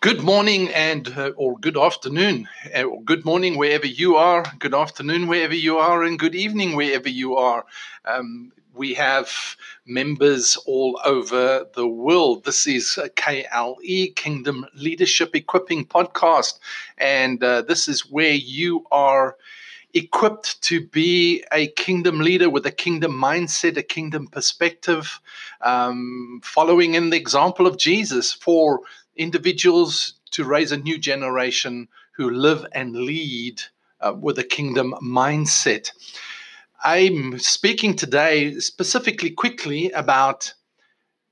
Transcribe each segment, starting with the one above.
Good morning and uh, or good afternoon uh, or good morning wherever you are. Good afternoon wherever you are, and good evening wherever you are. Um, we have members all over the world. This is KLE Kingdom Leadership Equipping Podcast, and uh, this is where you are equipped to be a kingdom leader with a kingdom mindset, a kingdom perspective, um, following in the example of Jesus for individuals to raise a new generation who live and lead uh, with a kingdom mindset. I'm speaking today specifically quickly about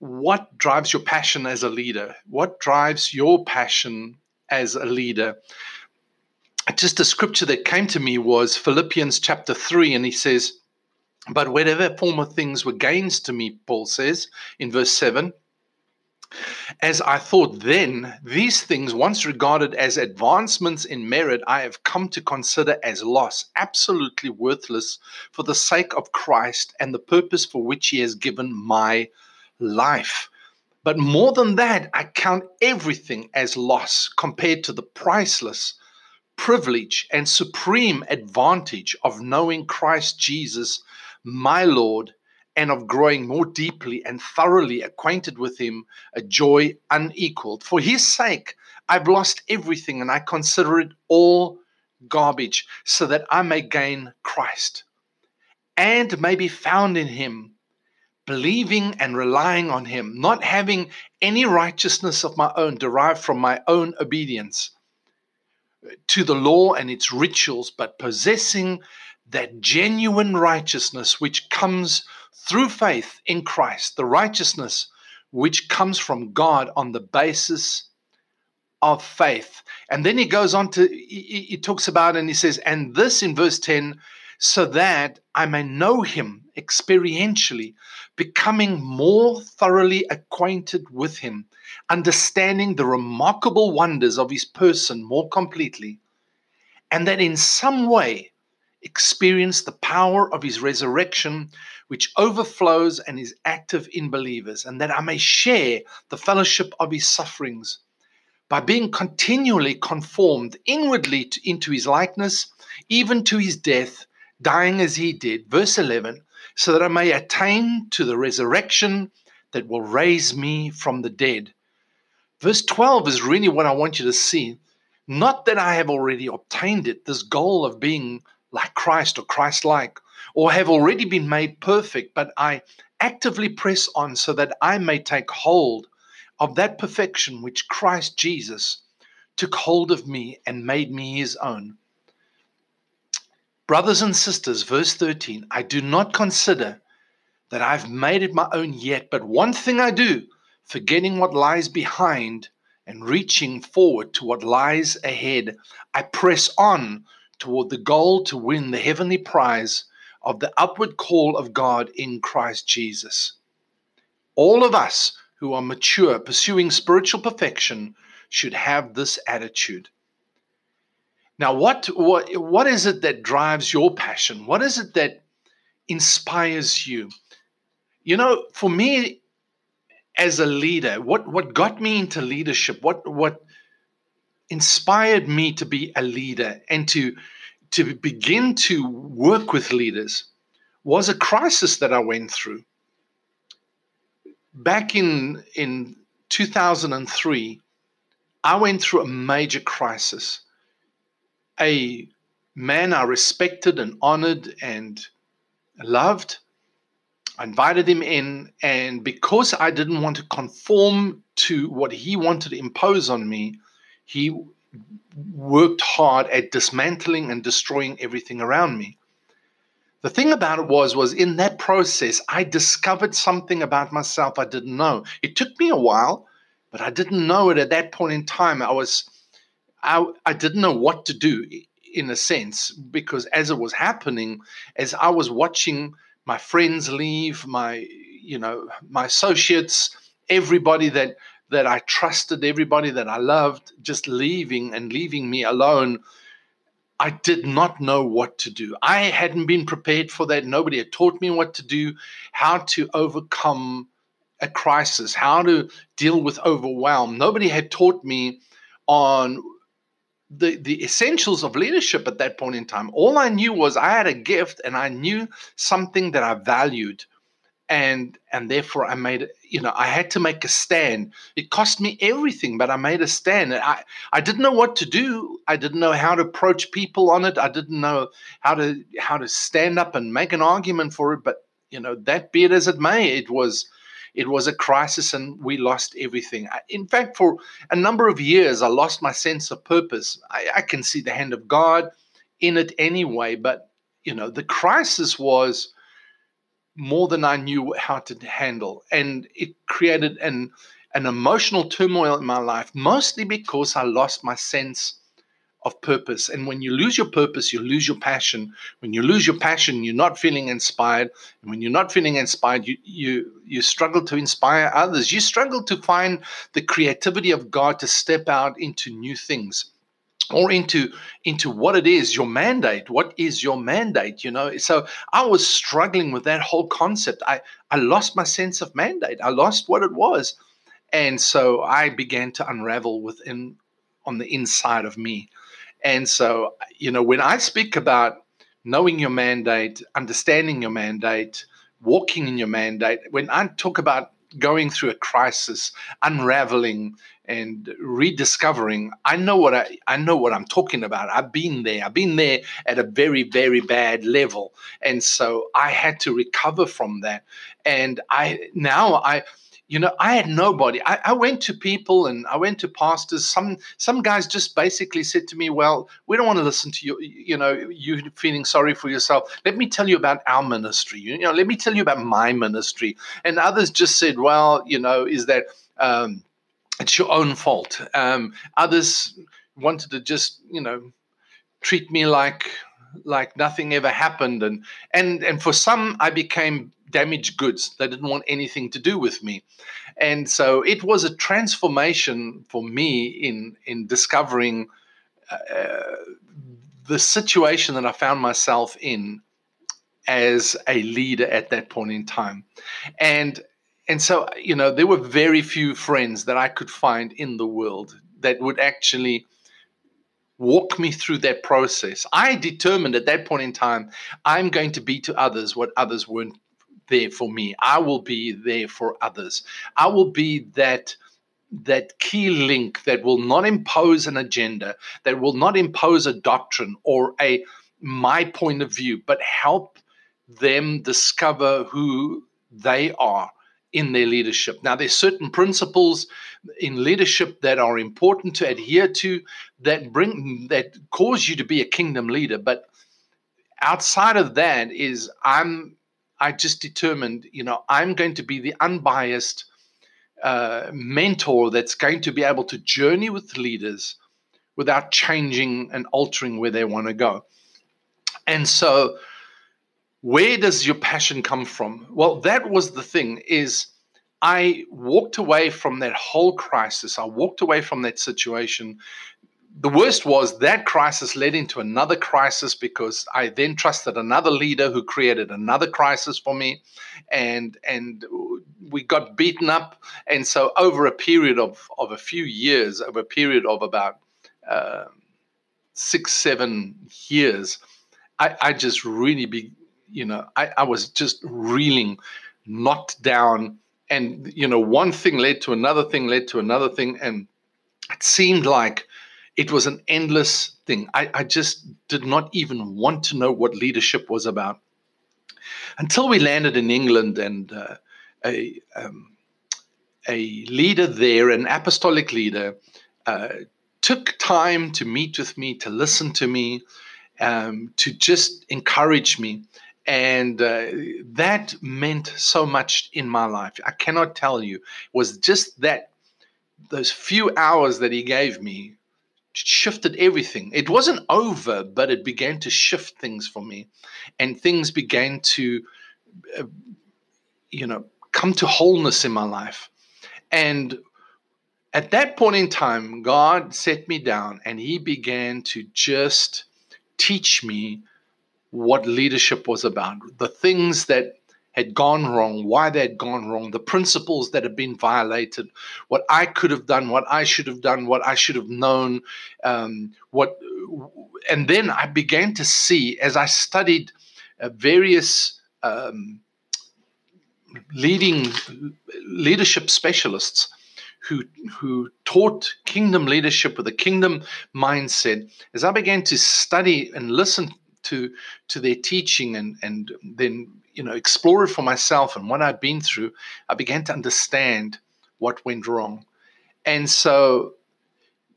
what drives your passion as a leader. What drives your passion as a leader? just a scripture that came to me was Philippians chapter 3, and he says, But whatever former things were gains to me, Paul says in verse 7, as I thought then, these things, once regarded as advancements in merit, I have come to consider as loss, absolutely worthless for the sake of Christ and the purpose for which He has given my life. But more than that, I count everything as loss compared to the priceless privilege and supreme advantage of knowing Christ Jesus, my Lord, and of growing more deeply and thoroughly acquainted with Him, a joy unequaled. For His sake, I've lost everything and I consider it all garbage so that I may gain Christ and may be found in Him. Believing and relying on Him, not having any righteousness of my own derived from my own obedience, to the law and its rituals, but possessing that genuine righteousness which comes through faith in Christ, the righteousness which comes from God on the basis of faith. And then he goes on to, he, he talks about and he says, and this in verse 10, so that I may know him experientially, becoming more thoroughly acquainted with him, understanding the remarkable wonders of his person more completely, and that in some way experience the power of his resurrection, which overflows and is active in believers, and that I may share the fellowship of his sufferings by being continually conformed inwardly to, into his likeness, even to his death, dying as he did. Verse 11, so that I may attain to the resurrection that will raise me from the dead. Verse 12 is really what I want you to see. Not that I have already obtained it, this goal of being like Christ or Christ like, or have already been made perfect, but I actively press on so that I may take hold of that perfection which Christ Jesus took hold of me and made me his own. Brothers and sisters, verse 13, I do not consider that I've made it my own yet, but one thing I do forgetting what lies behind and reaching forward to what lies ahead, I press on toward the goal to win the heavenly prize of the upward call of God in Christ Jesus. All of us who are mature, pursuing spiritual perfection, should have this attitude. Now, what, what, what is it that drives your passion? What is it that inspires you? You know, for me, as a leader, what what got me into leadership, what what inspired me to be a leader and to to begin to work with leaders was a crisis that I went through. Back in in 2003, I went through a major crisis. A man I respected and honored and loved I invited him in, and because I didn't want to conform to what he wanted to impose on me, he worked hard at dismantling and destroying everything around me. The thing about it was, was in that process, I discovered something about myself I didn't know. It took me a while, but I didn't know it at that point in time. I was, I, I didn't know what to do in a sense because as it was happening, as I was watching my friends leave, my you know my associates, everybody that that I trusted, everybody that I loved, just leaving and leaving me alone. I did not know what to do. I hadn't been prepared for that. Nobody had taught me what to do, how to overcome a crisis, how to deal with overwhelm. Nobody had taught me on the the essentials of leadership at that point in time. All I knew was I had a gift and I knew something that I valued and and therefore I made you know I had to make a stand. It cost me everything, but I made a stand. I I didn't know what to do. I didn't know how to approach people on it. I didn't know how to how to stand up and make an argument for it. But you know that be it as it may, it was it was a crisis and we lost everything. In fact, for a number of years, I lost my sense of purpose. I, I can see the hand of God in it anyway, but you know the crisis was more than I knew how to handle. And it created an, an emotional turmoil in my life, mostly because I lost my sense of purpose. And when you lose your purpose, you lose your passion. When you lose your passion, you're not feeling inspired. And when you're not feeling inspired, you you you struggle to inspire others. You struggle to find the creativity of God to step out into new things or into into what it is your mandate what is your mandate you know? So i was struggling with that whole concept. I i lost my sense of mandate. I lost what it was. And so i began to unravel within on the inside of me. And so you know when i speak about knowing your mandate understanding your mandate walking in your mandate when i talk about going through a crisis, unraveling and rediscovering. I know what I, I know what I'm talking about. I've been there. I've been there at a very, very bad level. And so I had to recover from that. And I now I you know i had nobody. I, I, went to people and i went to pastors. Some some guys just basically said to me well we don't want to listen to you you know you feeling sorry for yourself. Let me tell you about our ministry. You know let me tell you about my ministry. And others just said well you know is that um, it's your own fault. Um, others wanted to just you know treat me like like nothing ever happened and and and for some i became damaged goods. They didn't want anything to do with me. And so it was a transformation for me in, in discovering uh, the situation that I found myself in as a leader at that point in time. And and so, you know, there were very few friends that I could find in the world that would actually walk me through that process. I determined at that point in time, I'm going to be to others what others weren't there for me. I will be there for others. I will be that that key link that will not impose an agenda, that will not impose a doctrine or a my point of view, but help them discover who they are in their leadership. Now, there's certain principles in leadership that are important to adhere to that bring that cause you to be a kingdom leader. But outside of that is I'm I just determined, you know, I'm going to be the unbiased uh, mentor that's going to be able to journey with leaders without changing and altering where they want to go. And so, where does your passion come from? Well, that was the thing is I walked away from that whole crisis. I walked away from that situation the worst was that crisis led into another crisis because I then trusted another leader who created another crisis for me, and and we got beaten up. And so over a period of of a few years, over a period of about uh, six seven years, I, I just really be you know I, I was just reeling, knocked down, and you know one thing led to another thing led to another thing, and it seemed like it was an endless thing. I, I just did not even want to know what leadership was about until we landed in England and uh, a um, a leader there, an apostolic leader, uh, took time to meet with me, to listen to me, um, to just encourage me. And uh, that meant so much in my life. I cannot tell you, it was just that those few hours that he gave me shifted everything. It wasn't over, but it began to shift things for me, and things began to, uh, you know, come to wholeness in my life. And at that point in time, God set me down, and He began to just teach me what leadership was about, the things that had gone wrong, why they had gone wrong, the principles that had been violated, what I could have done, what I should have done, what I should have known, um, what, and then I began to see as I studied uh, various um, leading leadership specialists who who taught kingdom leadership with a kingdom mindset as i began to study and listen to to their teaching and and then you know explore it for myself and what I've been through, I began to understand what went wrong. And so,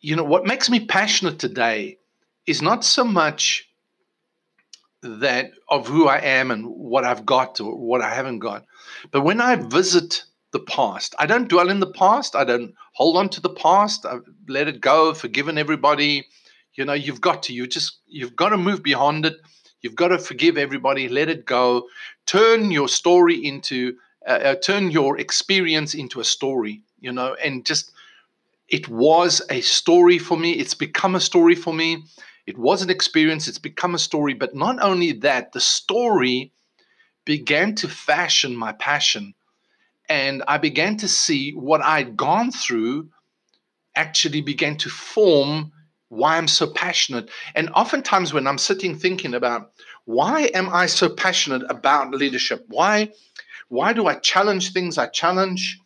you know, what makes me passionate today is not so much that of who I am and what I've got or what I haven't got. But when I visit the past, I don't dwell in the past. I don't hold on to the past. I've let it go, forgiven everybody, you know, you've got to. You just you've got to move beyond it. You've got to forgive everybody. Let it go. Turn your story into uh, uh, turn your experience into a story. You know, and just it was a story for me. It's become a story for me. It was an experience. It's become a story. But not only that, the story began to fashion my passion. And I began to see what I'd gone through actually began to form why I'm so passionate. And oftentimes, when I'm sitting thinking about why am I so passionate about leadership? Why, why do I challenge things I challenge?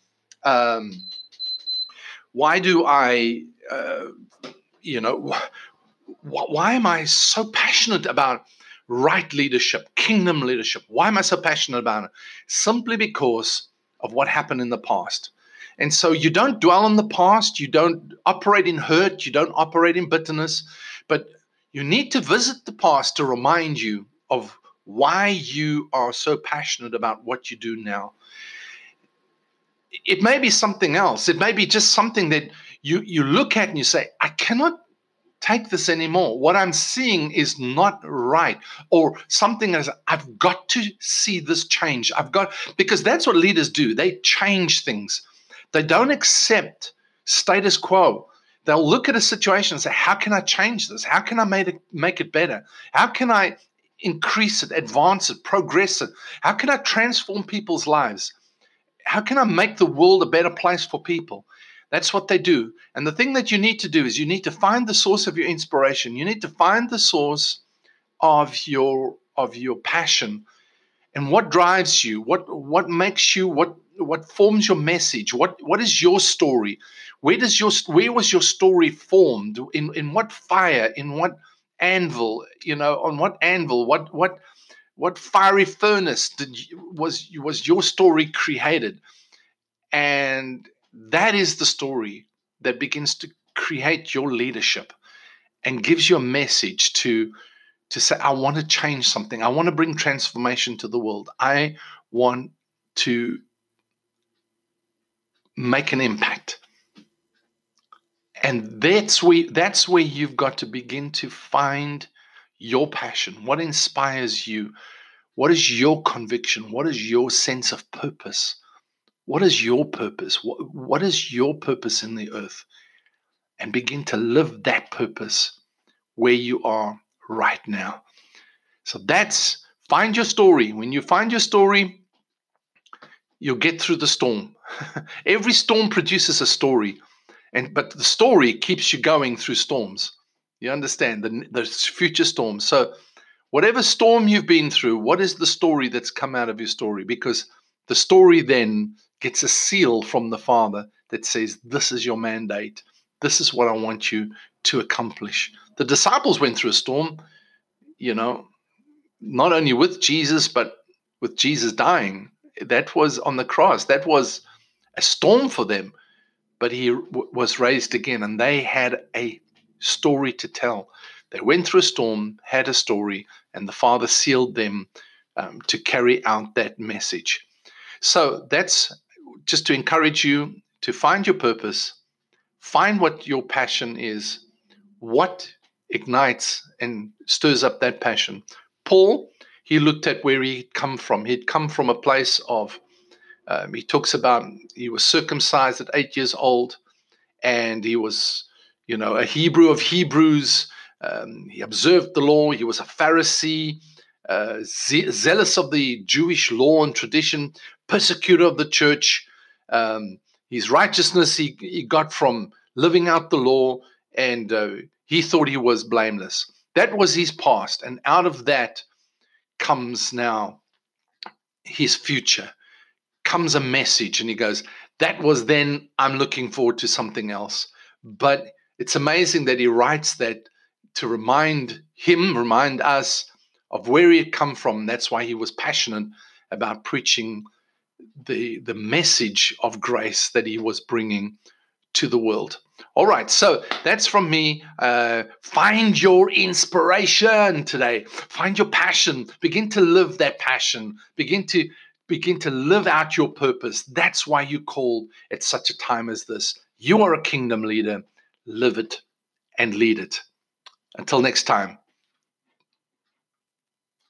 Um, why do I, uh, you know, wh- why am I so passionate about right leadership, kingdom leadership? Why am I so passionate about it? Simply because of what happened in the past. And so you don't dwell on the past, you don't operate in hurt, you don't operate in bitterness, but you need to visit the past to remind you of why you are so passionate about what you do now. It may be something else. It may be just something that you, you look at and you say, I cannot take this anymore. What I'm seeing is not right. Or something as I've got to see this change. I've got, because that's what leaders do. They change things. They don't accept status quo. They'll look at a situation and say, How can I change this? How can I make it, make it better? How can I increase it, advance it, progress it? How can I transform people's lives? How can I make the world a better place for people? That's what they do. And the thing that you need to do is you need to find the source of your inspiration. You need to find the source of your of your passion and what drives you, what what makes you what what forms your message? What what is your story? Where does your where was your story formed? In in what fire? In what anvil? You know on what anvil? What what what fiery furnace did you, was was your story created? And that is the story that begins to create your leadership and gives you a message to to say i want to change something. I want to bring transformation to the world. I want to make an impact. And that's where that's where you've got to begin to find your passion. What inspires you? What is your conviction? What is your sense of purpose? What is your purpose? What, what is your purpose in the earth? And begin to live that purpose where you are right now. So that's find your story. When you find your story, you'll get through the storm. Every storm produces a story, and but the story keeps you going through storms. You understand the, the future storms. So, whatever storm you've been through, what is the story that's come out of your story? Because the story then gets a seal from the Father that says, This is your mandate. This is what I want you to accomplish. The disciples went through a storm, you know, not only with Jesus, but with Jesus dying. That was on the cross. That was a storm for them, but he w- was raised again, and they had a story to tell. They went through a storm, had a story, and the Father sealed them um, to carry out that message. So that's just to encourage you to find your purpose, find what your passion is, what ignites and stirs up that passion. Paul, he looked at where he'd come from. He'd come from a place of um, he talks about he was circumcised at eight years old, and he was, you know, a Hebrew of Hebrews. Um, he observed the law. He was a Pharisee. uh, ze- zealous of the Jewish law and tradition, persecutor of the church. Um, his righteousness he, he got from living out the law, and uh, he thought he was blameless. That was his past. And out of that comes now his future, comes a message. And he goes, That was then, I'm looking forward to something else. But it's amazing that he writes that to remind him, remind us of where he had come from. That's why he was passionate about preaching the, the message of grace that he was bringing to the world. All right, so that's from me. Uh, find your inspiration today. Find your passion. Begin to live that passion. Begin to begin to live out your purpose. That's why you called at such a time as this. You are a kingdom leader. Live it and lead it. Until next time.